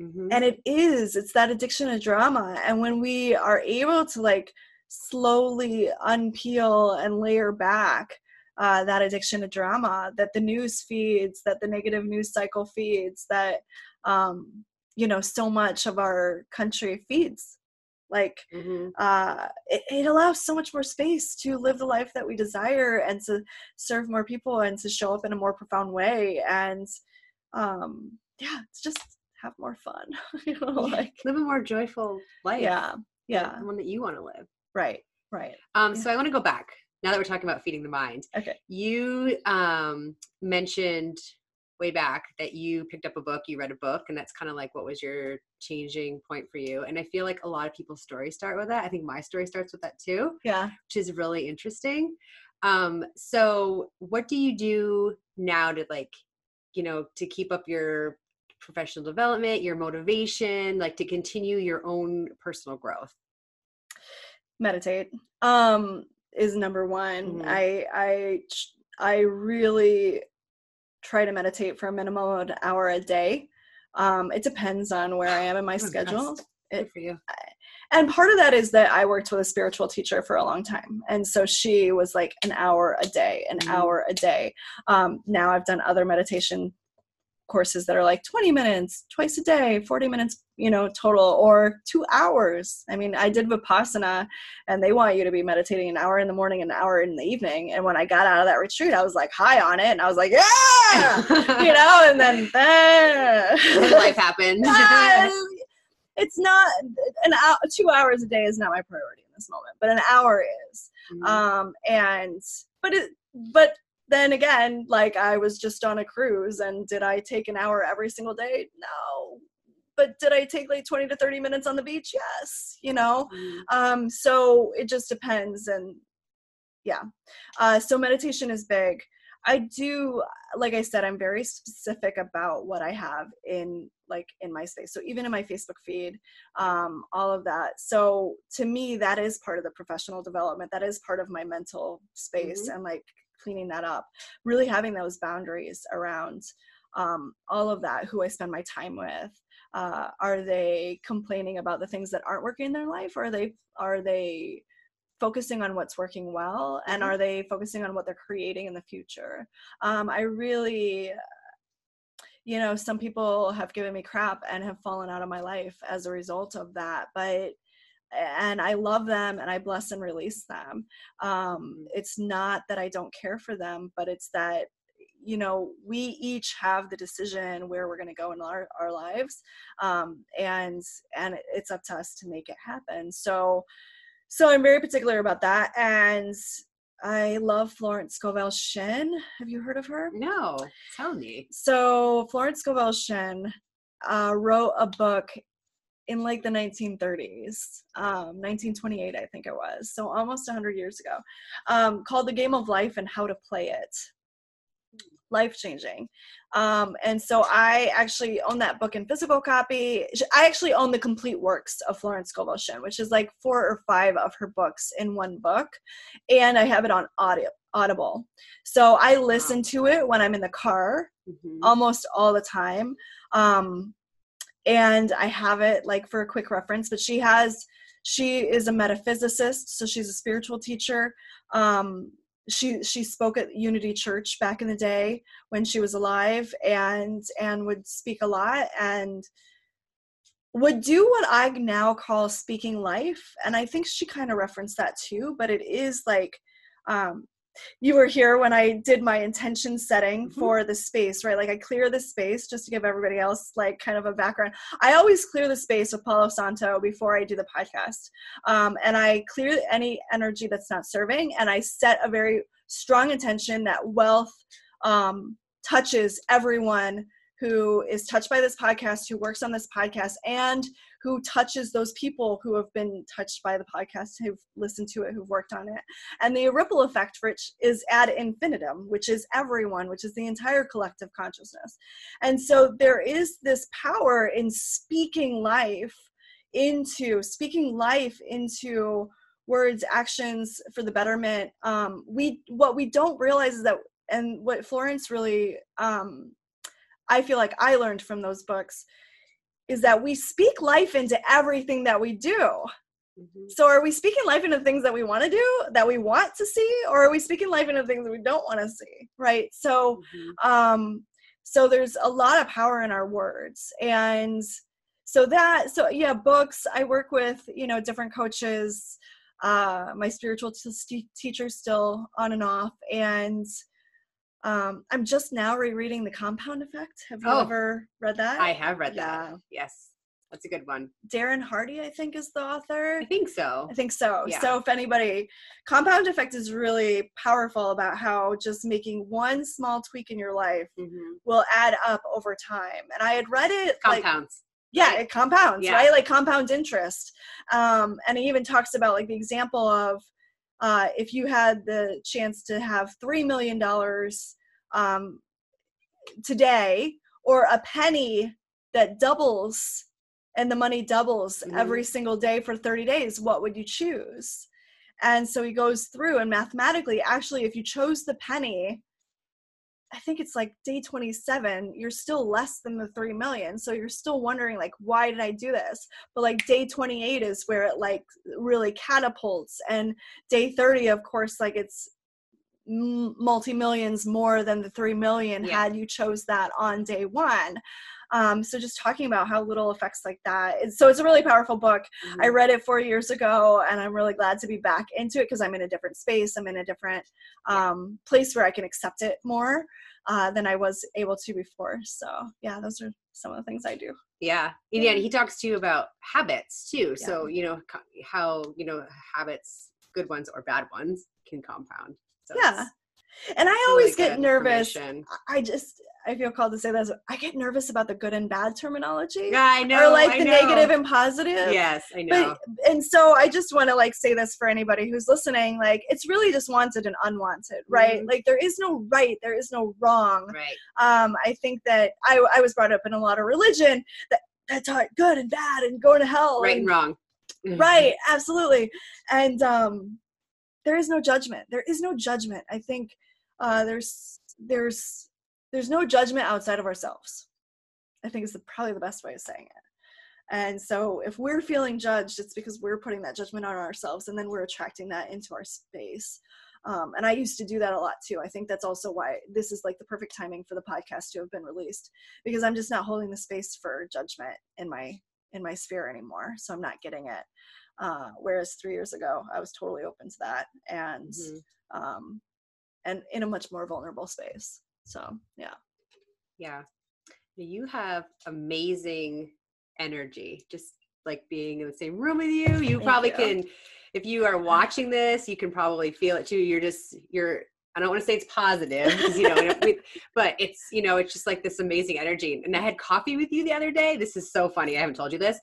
Mhm. and it is it's that addiction to drama and when we are able to like slowly unpeel and layer back uh, that addiction to drama that the news feeds that the negative news cycle feeds that um, you know so much of our country feeds like Mhm. uh, it, it allows so much more space to live the life that we desire and to serve more people and to show up in a more profound way and um, yeah, it's just have more fun. you know, like live a more joyful life. yeah, yeah, the one that you want to live. right, right. Um, Yeah. so I want to go back now that we're talking about feeding the mind. Okay. You um, mentioned way back that you picked up a book, you read a book, and that's kind of like what was your changing point for you. And I feel like a lot of people's stories start with that. I think my story starts with that too, Yeah. which is really interesting. Um, so what do you do now to like, you know, to keep up your professional development, your motivation, like to continue your own personal growth? meditate um is number one Mhm. i i i really try to meditate for a minimum of an hour a day um it depends on where i am in my I'm schedule. It- Good for you. And part of that is that i worked with a spiritual teacher for a long time. And so she was like an hour a day an Mhm. hour a day. Um now i've done other meditation courses that are like 20 minutes twice a day 40 minutes you know total or two hours. I mean i did vipassana and they want you to be meditating an hour in the morning an hour in the evening. And when i got out of that retreat i was like high on it and i was like yeah! You know and then, Then life happened. it's not an hour two hours a day is not my priority in this moment but an hour is. Mhm. um and but it but then again like i was just on a cruise and did i take an hour every single day? No. But did i take like 20 to 30 minutes on the beach? Yes you know? Mhm. um so it just depends and yeah. Uh so meditation is big. I do like i said i'm very specific about what i have in like in my space so even in my facebook feed um all of that. So to me that is part of the professional development that is part of my mental space and like cleaning that up really having those boundaries around um all of that who i spend my time with uh, are they complaining about the things that aren't working in their life or are they are they focusing on what's working well and Mhm. are they focusing on what they're creating in the future? Um, i really you know some people have given me crap and have fallen out of my life as a result of that but and i love them and i bless and release them. Um, it's not that i don't care for them but it's that you know we each have the decision where we're going to go in our, our lives um, and and it's up to us to make it happen. So so i'm very particular about that and i love florence scovel shinn have you heard of her? No, tell me. so florence scovel shinn uh, wrote a book in like the 1930s um, 1928 i think it was so almost 100 years ago um, called the game of life and how to play it life changing um, and so i actually own that book in physical copy. I actually own the complete works of florence scovel shinn which is like four or five of her books in one book and i have it on audio audible. So i listen to it when i'm in the car Mhm. almost all the time. Um and i have it like for a quick reference but she has she is a metaphysicist so she's a spiritual teacher. Um she she spoke at unity church back in the day when she was alive and and would speak a lot and would do what i now call speaking life and i think she kind of referenced that too but it is like um you were here when I did my intention setting Mhm. for the space, right? Like I clear the space just to give everybody else like kind of a background. I always clear the space with Palo Santo before I do the podcast. Um, and I clear any energy that's not serving and I set a very strong intention that wealth um, touches everyone who is touched by this podcast, who works on this podcast, and who touches those people who have been touched by the podcast, who've listened to it, who've worked on it. And the ripple effect, which is ad infinitum, which is everyone, which is the entire collective consciousness. And so there is this power in speaking life into speaking life into words actions for the betterment um we what we don't realize is that and what florence really um i feel like i learned from those books is that we speak life into everything that we do Mhm. so are we speaking life into things that we want to do that we want to see or are we speaking life into things that we don't want to see right so Mhm. um so there's a lot of power in our words and so that so yeah books i work with you know different coaches uh my spiritual t- still on and off and Um, I'm just now rereading The Compound Effect. Have you Oh. ever read that? I have read Yeah. that. Yes, that's a good one. Darren Hardy, I think, is the author. I think so. I think so. Yeah. So if anybody, compound effect is really powerful about how just making one small tweak in your life Mhm. will add up over time. And I had read it like Compounds. yeah, it compounds, Yeah. right? Like compound interest. Um, and he even talks about like the example of uh, if you had the chance to have three million dollars um, today, or a penny that doubles and the money doubles Mhm. every single day for 30 days, what would you choose? And so he goes through and mathematically, actually, if you chose the penny, I think it's like day 27, you're still less than the 3 million. So you're still wondering, like, why did I do this? But like day 28 is where it like really catapults. And day 30, of course, like it's multi millions more than the 3 million Yeah. had you chose that on day one. Um, so just talking about how little effects like that. So it's a really powerful book. I Mhm. read it four years ago, and I'm really glad to be back into it because I'm in a different space. I'm in a different um, place where I can accept it more uh, than I was able to before. So yeah, those are some of the things I do. Yeah. And yeah, he talks to you about habits too. Yeah. So, you know, how, you know, habits, good ones or bad ones, can compound. So Yeah. And I always really get nervous. I just I feel called to say this. I get nervous about the good and bad terminology, Yeah, I know. or like I the know. negative and positive. Yes, I know. But and so I just want to like say this for anybody who's listening. Like it's really just wanted and unwanted, right? Mhm. Like there is no right, there is no wrong. right. um, I think that I, I was brought up in a lot of religion that that taught good and bad and going to hell. Right and, and wrong. right, absolutely. And um, there is no judgment. There is no judgment. I think uh, there's there's there's no judgment outside of ourselves. I think is the, probably the best way of saying it. And so if we're feeling judged, it's because we're putting that judgment on ourselves and then we're attracting that into our space. Um, and I used to do that a lot too. I think that's also why this is like the perfect timing for the podcast to have been released because I'm just not holding the space for judgment in my in my sphere anymore. So I'm not getting it. Uh, whereas three years ago, I was totally open to that and Mhm. um, and in a much more vulnerable space. So yeah. Yeah. You have amazing energy. Just like being in the same room with you. You Thank probably you. can if you are watching this, you can probably feel it too. You're just you're I don't want to say it's positive you know, but it's you know, it's just like this amazing energy. And I had coffee with you the other day. This is so funny. I haven't told you this.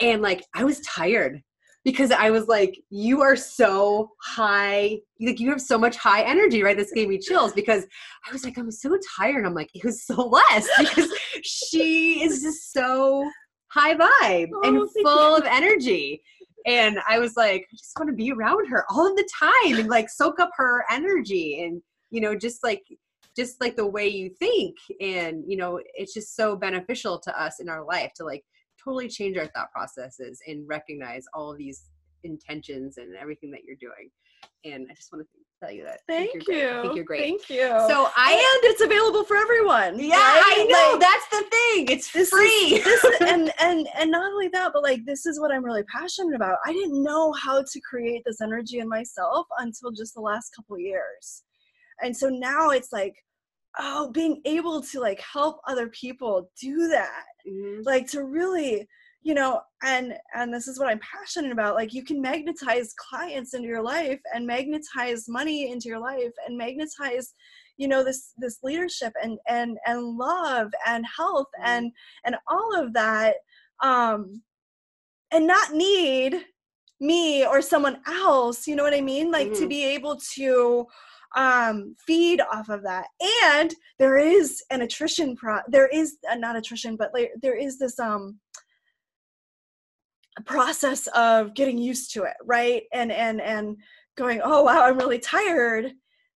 And like I was tired because I was like, you are so high, like you have so much high energy, right? This gave me chills because I was like, I'm so tired. I'm like, it was so less because she is just so high vibe Oh, and full you. of energy. And I was like, I just want to be around her all of the time and like soak up her energy and, you know, just like, just like the way you think. And, you know, it's just so beneficial to us in our life to like totally change our thought processes and recognize all of these intentions and everything that you're doing. And I just want to tell you that. Thank you. great. I think you're great. Thank you. So I and it's available for everyone. yeah, right? I know. Like, That's the thing. It's this free. Is, this is- and and and not only that, but like this is what I'm really passionate about. I didn't know how to create this energy in myself until just the last couple years, and so now it's like, oh, being able to like help other people do that, Mhm. like to really you know and and this is what i'm passionate about like you can magnetize clients into your life and magnetize money into your life and magnetize you know this this leadership and and and love and health Mhm. and and all of that um and not need me or someone else you know what i mean like to Mhm. be able to um feed off of that. And there is an attrition pro there is uh, not attrition but like there is this um process of getting used to it right? And and and going oh wow i'm really tired.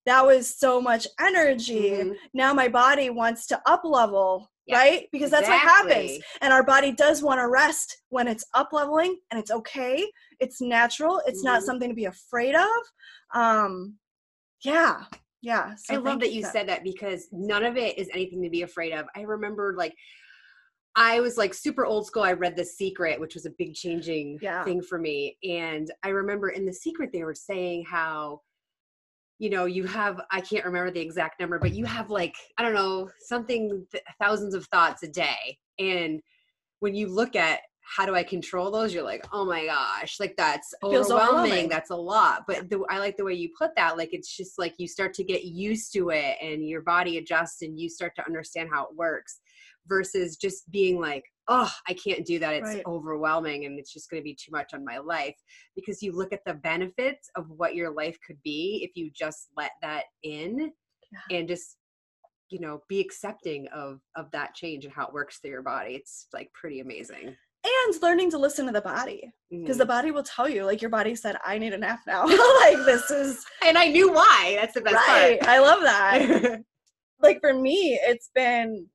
That was so much energy. Mhm. now my body wants to up level right? Because that's what happens. And our body does want to rest when it's up leveling and it's okay. It's natural. It's not Mhm. something to be afraid of. Um yeah yeah so I love that you said that because none of it is anything to be afraid of. I remember like I was like super old school. I read The Secret, which was a big changing Yeah. thing for me. And I remember in The Secret they were saying how you know you have i can't remember the exact number but you have like i don't know something th- thousands of thoughts a day and when you look at how do i control those you're like oh my gosh like that's overwhelming. overwhelming. that's a lot but the, i like the way you put that like it's just like you start to get used to it and your body adjusts and you start to understand how it works versus just being like oh i can't do that it's right. overwhelming and it's just going to be too much on my life because you look at the benefits of what your life could be if you just let that in yeah. and just you know be accepting of of that change and how it works through your body it's like pretty amazing and learning to listen to the body because mm. the body will tell you like your body said i need a nap now. Like this is and i knew why. That's the best right. Part. i love that. Like for me it's been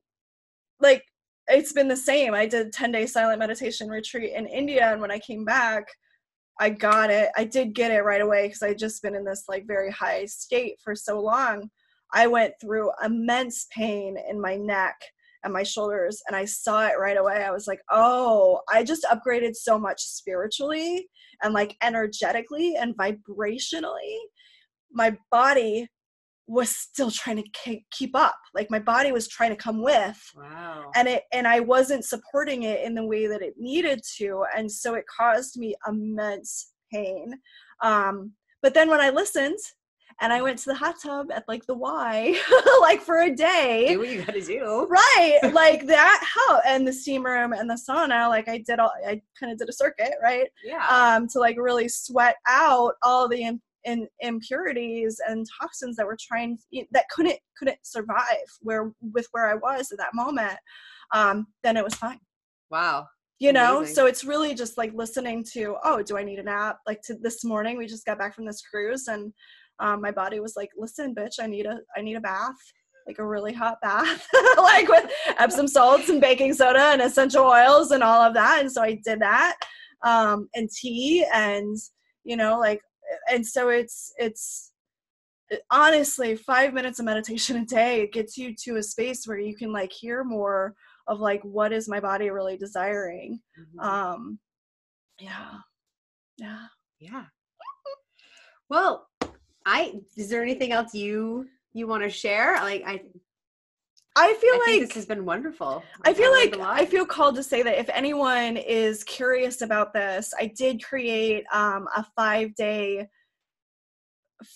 like it's been the same. I did 10 day silent meditation retreat in india and when i came back i got it. I did get it right away because i just been in this like very high state for so long. I went through immense pain in my neck and my shoulders and I saw it right away. I was like, oh, I just upgraded so much spiritually and like energetically and vibrationally. My body was still trying to keep up like my body was trying to come with wow and it and i wasn't supporting it in the way that it needed to and so it caused me immense pain um but then when i listened and I went to the hot tub at like the Y, like for a day. Do what you gotta do. Right. like that how and the steam room and the sauna, like I did all I kind of did a circuit, right? Yeah. Um, to like really sweat out all the in, in, impurities and toxins that were trying that couldn't couldn't survive where with where I was at that moment. Um, then it was fine. Wow you know Amazing. so it's really just like listening to oh do i need a nap like to this morning we just got back from this cruise and um, my body was like, listen, bitch, I need a I need a bath, like a really hot bath, like with Epsom salts and baking soda and essential oils and all of that. And so I did that, um, and tea, and you know, like, and so it's it's honestly five minutes of meditation a day it gets you to a space where you can like hear more of like what is my body really desiring mm-hmm. um yeah yeah yeah well I is there anything else you you want to share? Like I I feel I like this has been wonderful. I feel like I feel called to say that if anyone is curious about this, I did create um, a five day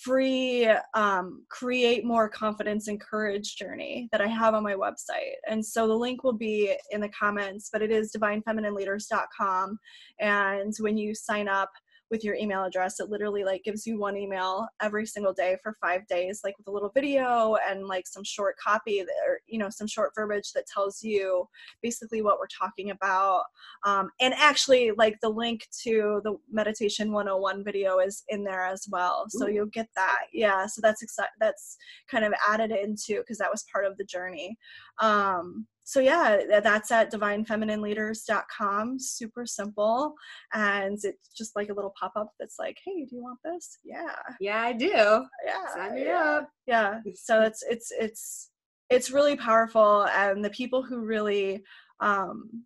free um, create more confidence and courage journey that I have on my website. And so the link will be in the comments, but it is divinefeminineleaders.com. And when you sign up, with your email address. It literally like gives you one email every single day for five days like with a little video and like some short copy that, or you know some short verbiage that tells you basically what we're talking about. Um, and actually like the link to the meditation 101 video is in there as well. So Ooh. you'll get that. Yeah so that's exciting that's kind of added into because that was part of the journey. Um, so yeah that's at divinefeminineleaders.com super simple and it's just like a little pop-up that's like hey do you want this? Yeah. Yeah i do. Yeah sign me yeah. up. yeah. So it's it's it's it's really powerful and the people who really um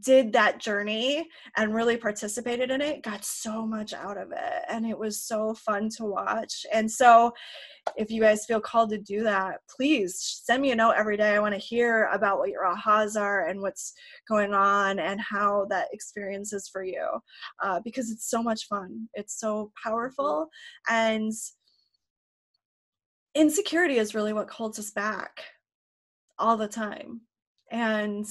did that journey and really participated in it got so much out of it and it was so fun to watch. And so if you guys feel called to do that please send me a note every day. I want to hear about what your ahas are and what's going on and how that experience is for you uh, because it's so much fun. It's so powerful and insecurity is really what holds us back all the time. And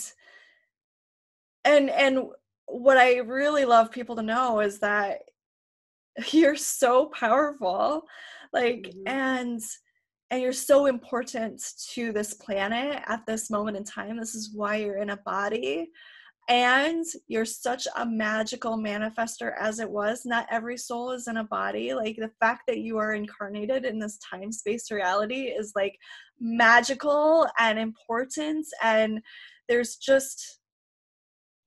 and and what i really love people to know is that you're so powerful like mm-hmm. and and you're so important to this planet at this moment in time. This is why you're in a body and you're such a magical manifester as it was. Not every soul is in a body. Like the fact that you are incarnated in this time space reality is like magical and important and there's just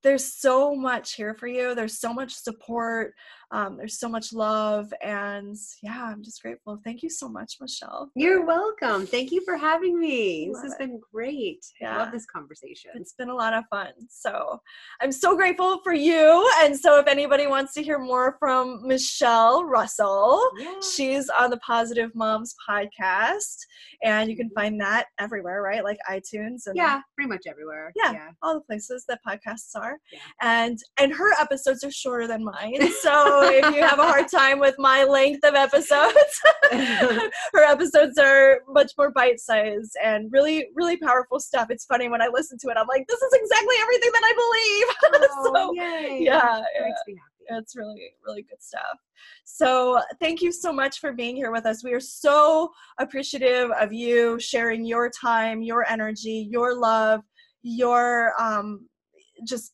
there's so much here for you. There's so much support. Um, there's so much love. And yeah, I'm just grateful. Thank you so much, Michelle. You're welcome. Thank you for having me. This has it. been great. I love this conversation. It's been a lot of fun. So I'm so grateful for you. And so if anybody wants to hear more from Michelle Russell, Yeah. she's on the Positive Moms podcast. And you can find that everywhere, right? Like iTunes and Yeah, pretty much everywhere. Yeah. all the places that podcasts are. Yeah. And and her episodes are shorter than mine. So if you have a hard time with my length of episodes, her episodes are much more bite-sized and really, really powerful stuff. It's funny when I listen to it, I'm like, this is exactly everything that I believe. Oh, so yay. yeah, yeah. makes me happy. It's really, really good stuff. So, thank you so much for being here with us. We are so appreciative of you sharing your time, your energy, your love, your um, just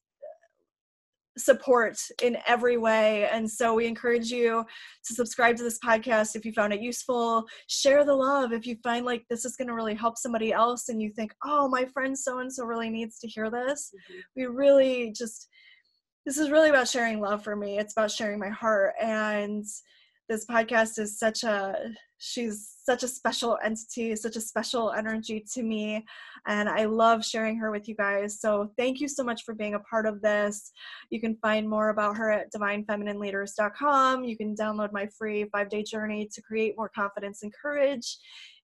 support in every way. And so, we encourage you to subscribe to this podcast if you found it useful. Share the love if you find like this is going to really help somebody else and you think, oh, my friend so and so really needs to hear this Mhm. we really just this is really about sharing love for me it's about sharing my heart and this podcast is such a she's such a special entity such a special energy to me and i love sharing her with you guys so thank you so much for being a part of this you can find more about her at divinefeminineleaders.com you can download my free five day journey to create more confidence and courage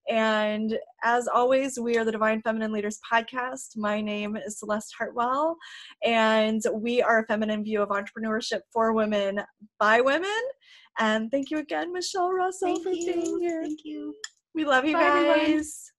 and as always, we are the Divine Feminine Leaders podcast. My name is Celeste Hartwell, and we are a feminine view of entrepreneurship for women by women. And thank you again, Michelle Russell, Thank for you. being here. Thank you. We love you Bye, everyone. guys.